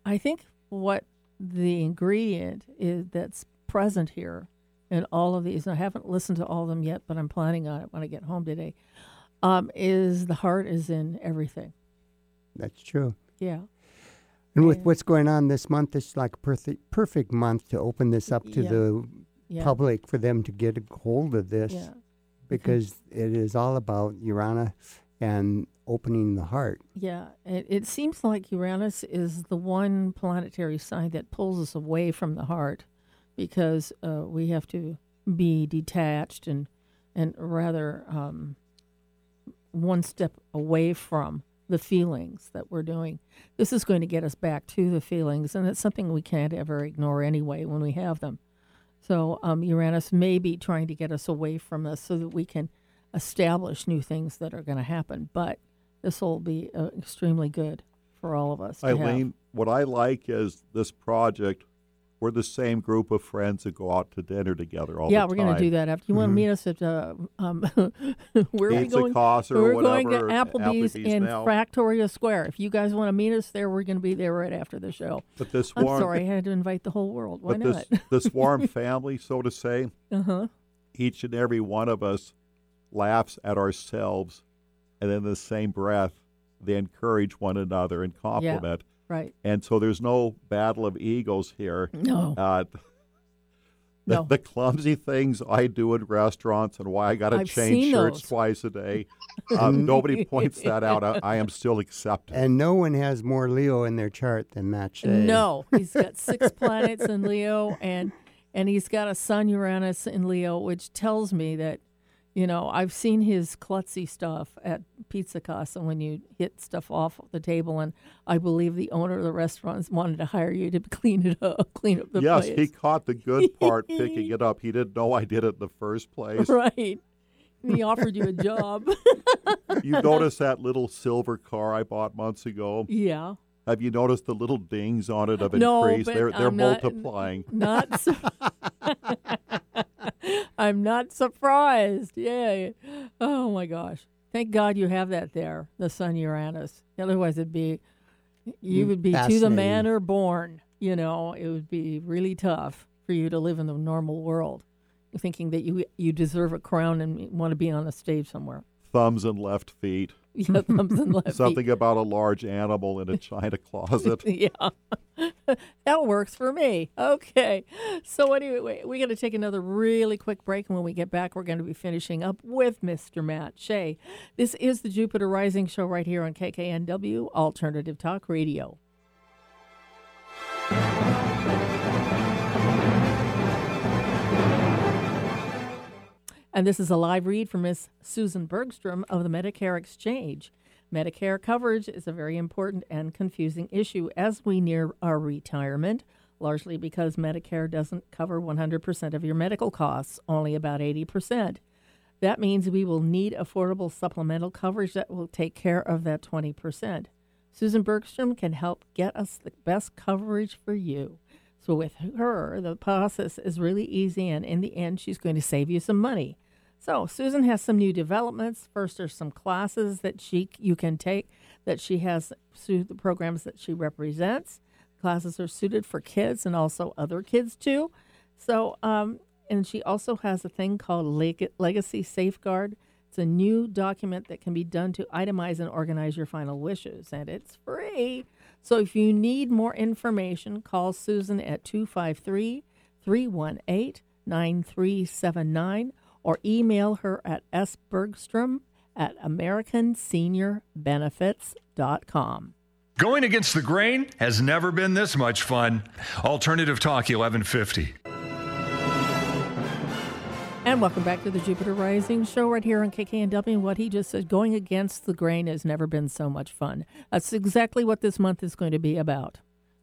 I think what the ingredient is that's present here in all of these, and I haven't listened to all of them yet, but I'm planning on it when I get home today, um, is the heart is in everything. That's true. Yeah. And with Yeah. what's going on this month, it's like a perfect, perfect month to open this up to Yeah. the Yeah. public for them to get a hold of this Yeah. because it is all about Urana and opening the heart. Yeah, it, it seems like Uranus is the one planetary sign that pulls us away from the heart because uh, we have to be detached and and rather um, one step away from the feelings that we're doing. This is going to get us back to the feelings, and it's something we can't ever ignore anyway when we have them. So um, Uranus may be trying to get us away from this so that we can establish new things that are going to happen. But this will be uh, extremely good for all of us. Eileen, what I like is this project. We're the same group of friends that go out to dinner together all yeah, the time. Yeah, we're going to do that. After you want to meet us at uh, um, where are we going? Or we're going to Applebee's, Applebee's in now. Factoria Square. If you guys want to meet us there, we're going to be there right after the show. But this I'm sorry, I had to invite the whole world. Why but not? this this warm family, so to say, uh huh. each and every one of us laughs at ourselves, and in the same breath, they encourage one another and compliment. Right. And so there's no battle of egos here. No. Uh, the, No. the clumsy things I do in restaurants and why I got to change shirts those. twice a day. Um, nobody points that out. I, I am still accepted. And no one has more Leo in their chart than Matt Shea. No, he's got six planets in Leo, and and he's got a Sun Uranus in Leo, which tells me that, You know, I've seen his klutzy stuff at Pizza Casa when you hit stuff off the table, and I believe the owner of the restaurant wanted to hire you to clean it up, clean up the yes, place. he caught the good part picking it up. He didn't know I did it in the first place. right. And he offered you a job. You notice that little silver car I bought months ago? yeah. Have you noticed the little dings on it of No, increase? but they're they're I'm multiplying. Not. Su- I'm not surprised. Yeah. Oh my gosh. Thank God you have that there, the sun Uranus. Otherwise, it'd be you Mm, would be to the manner born. You know, it would be really tough for you to live in the normal world, thinking that you you deserve a crown and want to be on a stage somewhere. Thumbs and left feet. Yeah, thumbs and left feet. Something about a large animal in a china closet. yeah. that works for me. Okay. So, anyway, we're going to take another really quick break. And when we get back, we're going to be finishing up with Mr. Matt Shea. This is the Jupiter Rising Show right here on KKNW Alternative Talk Radio. And this is a live read from Miss Susan Bergstrom of the Medicare Exchange. Medicare coverage is a very important and confusing issue as we near our retirement, largely because Medicare doesn't cover 100% of your medical costs, only about 80%. That means we will need affordable supplemental coverage that will take care of that 20%. Susan Bergstrom can help get us the best coverage for you. So, with her, the process is really easy, and in the end, she's going to save you some money. So, Susan has some new developments. First, there's some classes that she you can take that she has through the programs that she represents. Classes are suited for kids and also other kids too. So, um, and she also has a thing called Leg- Legacy Safeguard. It's a new document that can be done to itemize and organize your final wishes, and it's free. So, if you need more information, call Susan at 253 318 9379 or email her at sbergstrom at americanseniorbenefits.com. Going against the grain has never been this much fun. Alternative Talk 1150. And welcome back to the Jupiter Rising show right here on KKNW. And what he just said, going against the grain has never been so much fun. That's exactly what this month is going to be about.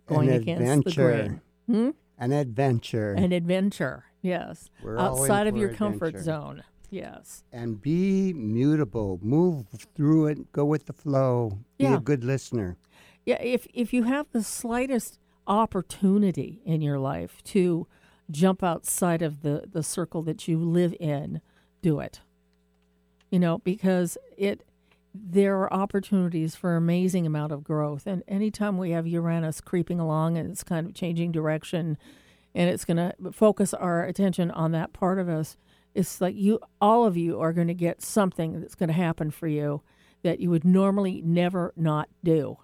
Going An against the adventure. grain. Hmm? An adventure. An adventure, yes. We're Outside of your comfort adventure. zone. Yes. and be mutable. Move through it. Go with the flow. Be Yeah. a good listener. Yeah, if if you have the slightest opportunity in your life to jump outside of the the circle that you live in, do it. You know, because it there are opportunities for amazing amount of growth and anytime we have Uranus creeping along and it's kind of changing direction and it's going to focus our attention on that part of us, it's like you all of you are going to get something that's going to happen for you that you would normally never not do.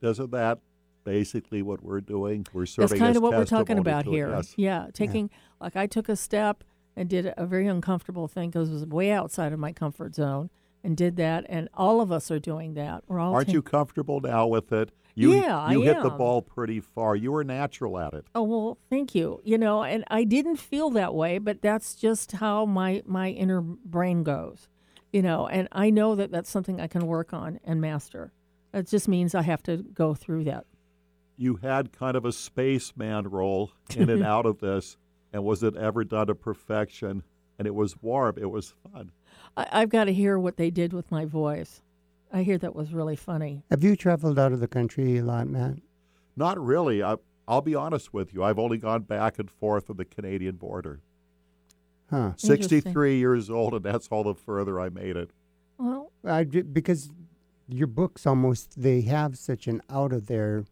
Isn't that basically what we're doing? We're serving That's kind of what we're talking about here. yes. Yeah, taking like I took a step and did a very uncomfortable thing because it was way outside of my comfort zone and did that, and all of us are doing that. We're all Aren't ta- you comfortable now with it? You, Yeah, you I hit the ball pretty far. You were natural at it. Oh well, thank you. You know, and I didn't feel that way, but that's just how my my inner brain goes. You know, and I know that that's something I can work on and master. It just means I have to go through that. You had kind of a spaceman role in and out of this, and was it ever done to perfection? And it was warm. It was fun. I, I've got to hear what they did with my voice. I hear that was really funny. Have you traveled out of the country a lot, Matt? Not really. I, I'll be honest with you. I've only gone back and forth on the Canadian border. Huh. 63 years old, and that's all the further I made it. Well, I, because your books almost they have such an out of their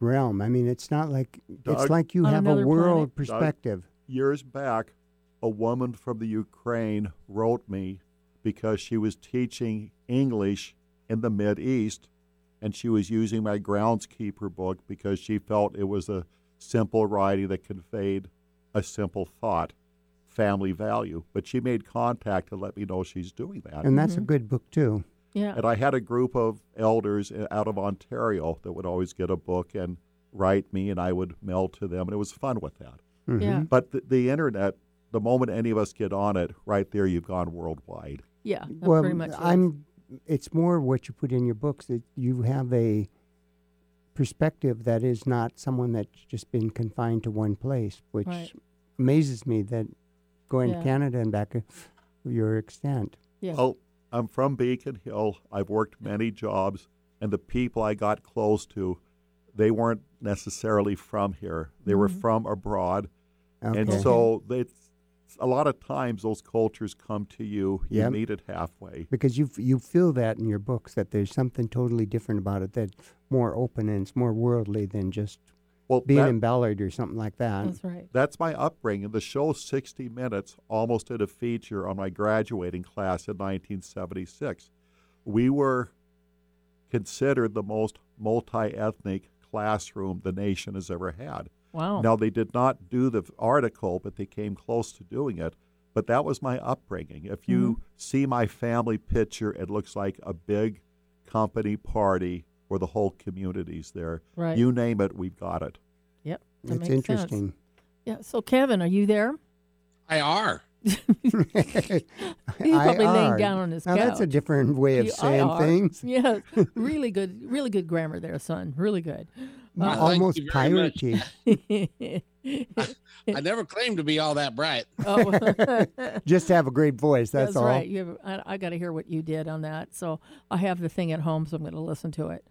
realm. I mean, it's not like it's like you have a world planet? perspective. years back, a woman from the Ukraine wrote me because she was teaching English in the Mid East, and she was using my groundskeeper book because she felt it was a simple writing that conveyed a simple thought, family value. But she made contact to let me know she's doing that. And that's a good book too. yeah. And I had a group of elders uh, out of Ontario that would always get a book and write me, and I would mail to them, and it was fun with that. Mm-hmm. Yeah. But the, the internet the moment any of us get on it, right there, you've gone worldwide. Yeah, that well, pretty much. I'm. It's more what you put in your books that you have a perspective that is not someone that's just been confined to one place, which Right. amazes me that going Yeah. to Canada and back, uh, your extent. Yeah. Oh, I'm from Beacon Hill. I've worked many jobs, and the people I got close to, they weren't necessarily from here. They were Mhm. from abroad, and so it's a lot of times those cultures come to you. You Yep. meet it halfway. because you you feel that in your books that there's something totally different about it that's more open and it's more worldly than just Well, being that- in Ballard or something like that. That's right. That's my upbringing. The show 60 Minutes almost did a feature on my graduating class in 1976. We were considered the most multi ethnic classroom the nation has ever had. Wow. Now, they did not do the article, but they came close to doing it. But that was my upbringing. If you mm-hmm. see my family picture, it looks like a big company party where the whole community's there. Right. You name it, we've got it. Yep. that It's makes sense. interesting. Yeah. So Kevin, are you there? I are. He's probably laying IR. down on his now, that's a different way of You saying are. things. Yeah, really good, really good grammar there, son. Really good. Well, Almost you very piratey. I never claimed to be all that bright. oh, Just have a great voice. That's, all. right. You have, I, I got to hear what you did on that. So I have the thing at home, so I'm going to listen to it.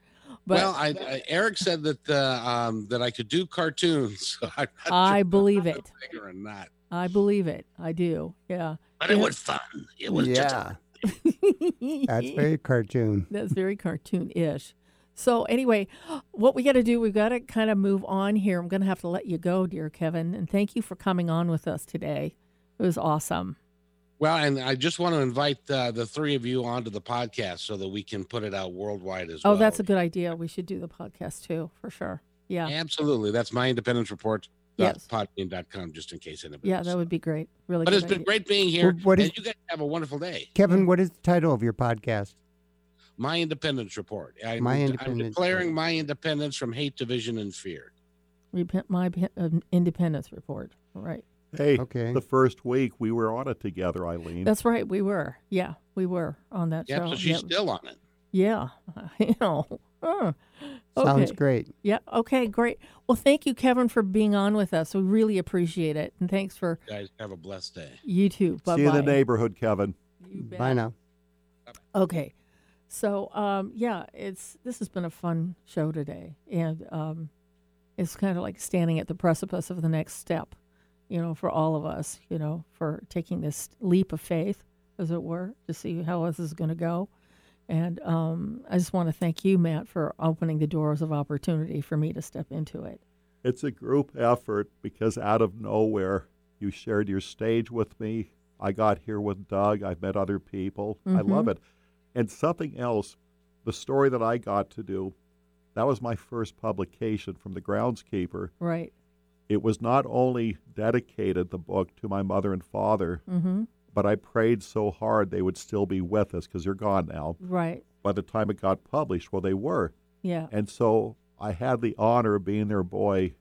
But well, I, I, Eric said that uh, um, that I could do cartoons. So I'm not I sure believe if it. I'm big or not. I believe it. I do. Yeah. But it Yeah. was fun. It was just yeah, that's very cartoon. That's very cartoon-ish. So anyway, what we got to do, we've got to kind of move on here. I'm going to have to let you go, dear Kevin, and thank you for coming on with us today. It was awesome. well, and I just want to invite uh, the three of you onto the podcast so that we can put it out worldwide as Oh, well. Oh, that's a good idea. We should do the podcast too, for sure. Yeah. Absolutely. That's my independence report. Yes. Podbean.com, just in case anybody. Yeah, that to would be great. Really But good it's been great being here. Well, what and is- you guys have a wonderful day. Kevin, what is the title of your podcast? My Independence Report. I'm, My I'm declaring Report. my independence from hate, division, and fear. Repent my uh, independence report. Right. Hey, Okay. the first week we were on it together, Eileen. That's right. We were. Yeah, we were on that Yeah, show. so she's Yep. still on it. Yeah. I know. Uh, Sounds great. Yeah. Okay. Great. Well, thank you, Kevin, for being on with us. We really appreciate it, and thanks for You guys have a blessed day. you too. Bye See you in the neighborhood, Kevin. Bye now. Okay. So, um, yeah, it's this has been a fun show today, and um, it's kind of like standing at the precipice of the next step, you know, for all of us, you know, for taking this leap of faith, as it were, to see how this is going to go. And um, I just want to thank you, Matt, for opening the doors of opportunity for me to step into it. It's a group effort because out of nowhere, you shared your stage with me. I got here with Doug. I've met other people. I love Mhm. it. And something else, the story that I got to do, that was my first publication from the groundskeeper. Right. It was not only dedicated, the book, to my mother and father, Mm-hmm. but I prayed so hard they would still be with us because they're gone now. Right. By the time it got published, well, they were. Yeah. And so I had the honor of being their boy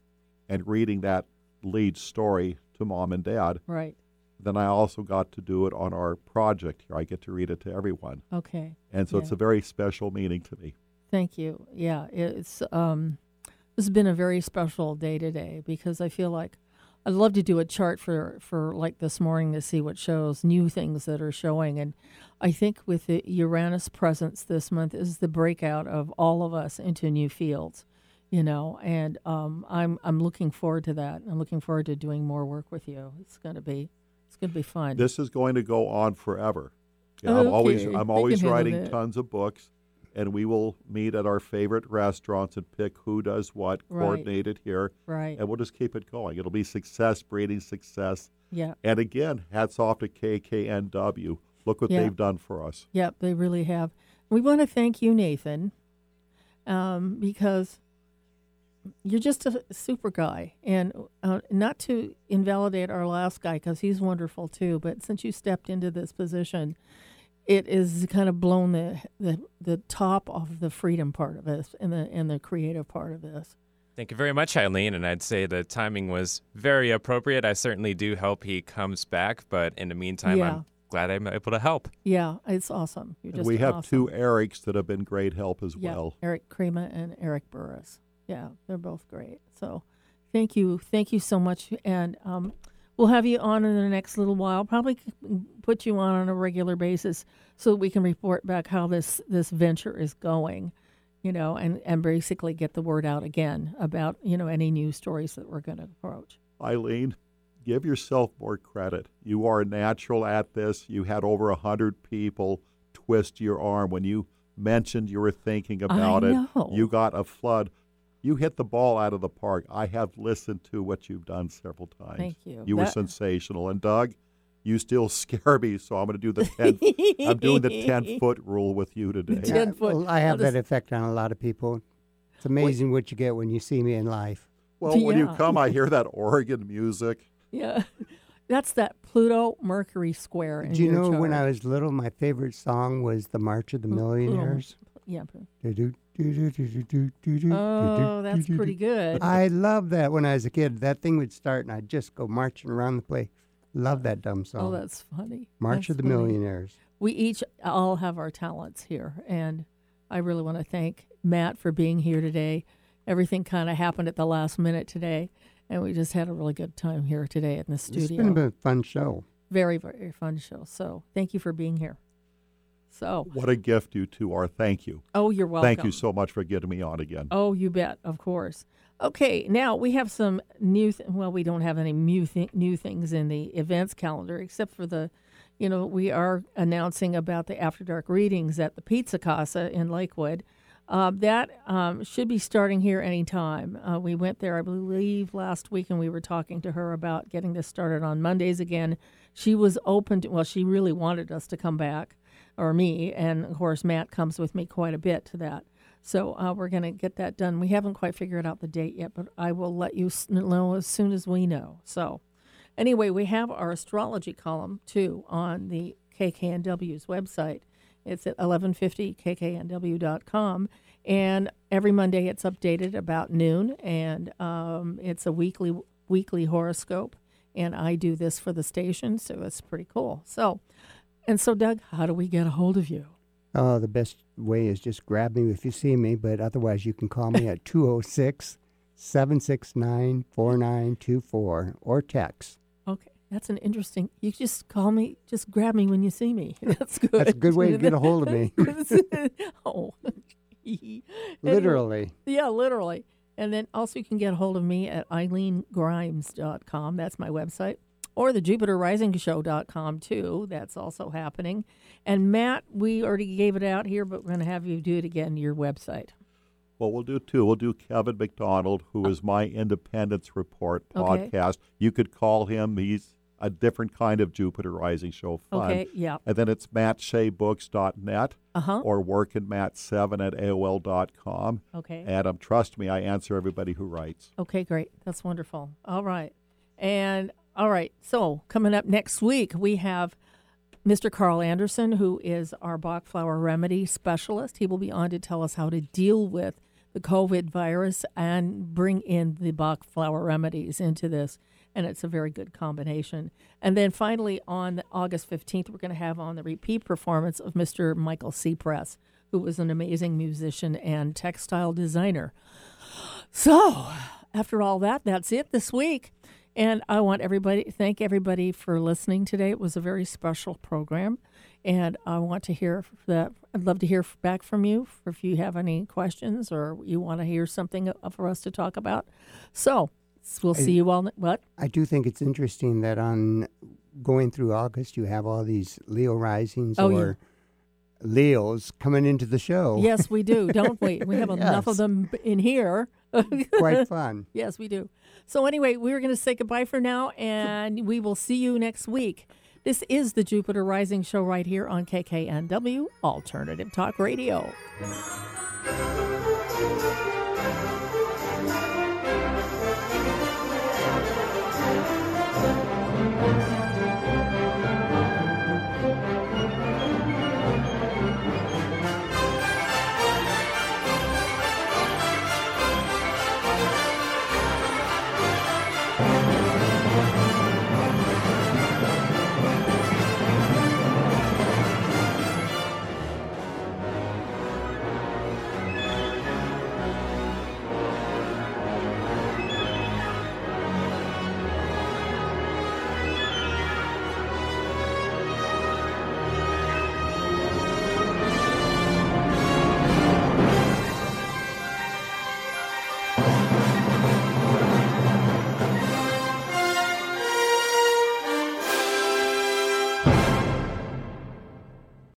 and reading that lead story to mom and dad. Right. Then I also got to do it on our project here. I get to read it to everyone. Okay. And so it's a very special meaning to me. Thank you. Yeah, it's um, this has been a very special day today because I feel like I'd love to do a chart for for like this morning to see what shows new things that are showing, and I think with the Uranus presence this month is the breakout of all of us into new fields, you know, and um, I'm I'm looking forward to that. I'm looking forward to doing more work with you. It's gonna be it's gonna be fun. This is going to go on forever. Okay, I'm always I'm always writing tons of books and we will meet at our favorite restaurants and pick who does what, Right. coordinate it here. Right. And we'll just keep it going. It'll be success breeding success. Yeah. And again, hats off to KKNW. Look what Yeah. they've done for us. Yep, they really have. We want to thank you, Nathan, um, because you're just a super guy. And uh, not to invalidate our last guy, because he's wonderful too, but since you stepped into this position, it is kind of blown the, the, the top off the freedom part of this and the, and the creative part of this. Thank you very much, Eileen. And I'd say the timing was very appropriate. I certainly do hope he comes back, but in the meantime, Yeah. I'm glad I'm able to help. Yeah, it's awesome. You're just we have awesome. two Erics that have been great help as Yeah, well. Eric Crema and Eric Burris. Yeah, they're both great. So thank you. Thank you so much. And um, we'll have you on in the next little while. Probably put you on on a regular basis so that we can report back how this, this venture is going, you know, and, and basically get the word out again about, you know, any news stories that we're going to approach. Eileen, give yourself more credit. You are natural at this. You had over a hundred people twist your arm when you mentioned you were thinking about it. know. You got a flood. You hit the ball out of the park. I have listened to what you've done several times. Thank you. You were sensational. And Doug, you still scare me, so I'm going to do the ten. I'm doing the ten foot rule with you today. Yeah, well, I have that effect on a lot of people. It's amazing what you get when you see me in life. Well, when you come, I hear that Oregon music. Yeah. That's that Pluto Mercury square. In Do you your know when. I was little, my favorite song was "The March of the Pluto- Millionaires"? Yeah. Oh, Oh, that's pretty good. I love that when I was a kid. That thing would start, and I'd just go marching around the place. Love that dumb oh, song. Oh, that's funny. March of the funny. Millionaires. We each all have our talents here, and I really want to thank Matt for being here today. Everything kind of happened at the last minute today, and we just had a really good time here today in the studio. It's been a fun show. very, very fun show. So thank you for being here. So, What a gift you two are. Thank you. oh, you're welcome. Thank you so much for getting me on again. Oh, you bet, of course. Okay, now we have some new. Th- well, we don't have any new th- new things in the events calendar except for the, you know, we are announcing about the After Dark readings at the Pizza Casa in Lakewood. Uh, that um, should be starting here anytime. Uh, we went there, I believe, last week, and we were talking to her about getting this started on Mondays again. She was open to. Well, she really wanted us to come back, or me, and of course Matt comes with me quite a bit to that. So uh, we're going to get that done. We haven't quite figured out the date yet, but I will let you know as soon as we know. So, anyway, we have our astrology column too on the KKNW's website. It's at 1150kknw.com. And every Monday it's updated about noon, and um, it's a weekly weekly horoscope. And I do this for the station, so it's pretty cool. So, and so, Doug, how do we get a hold of you? Oh, the best way is just grab me if you see me, but otherwise you can call me at 206 769 4924 or text. Okay, that's an interesting. You just call me, just grab me when you see me. That's good. That's a good way to get a hold of me. oh, Literally. Yeah, literally. And then also you can get a hold of me at eileengrimes.com. That's my website. Or the JupiterRisingShow.com too. That's also happening. And Matt, we already gave it out here, but we're going to have you do it again, your website. Well, we'll do two. We'll do Kevin McDonald, who is my Independence Report podcast. Okay. You could call him. He's a different kind of Jupiter Rising Show fun. Okay, yeah. And then it's mattshaybooks.net Uh-huh. or workingmatt7 at AOL.com. Okay. Adam, trust me, I answer everybody who writes. Okay, great. That's wonderful. All right. And all right. So, coming up next week, we have Mr. Carl Anderson, who is our Bach flower remedy specialist. He will be on to tell us how to deal with the COVID virus and bring in the Bach flower remedies into this. And it's a very good combination. And then finally, on August 15th, we're going to have on the repeat performance of Mr. Michael Seapress, who was an amazing musician and textile designer. So, after all that, that's it this week. And I want everybody thank everybody for listening today. It was a very special program, and I want to hear that. I'd love to hear back from you if you have any questions or you want to hear something for us to talk about. So we'll see you all. What? I do think it's interesting that on going through August, you have all these Leo risings Oh, yeah. or Leos coming into the show. Yes, we do, don't we? We have enough of them in here. Quite fun. Yes, we do. So, anyway, we're going to say goodbye for now, and we will see you next week. This is the Jupiter Rising Show right here on KKNW Alternative Talk Radio.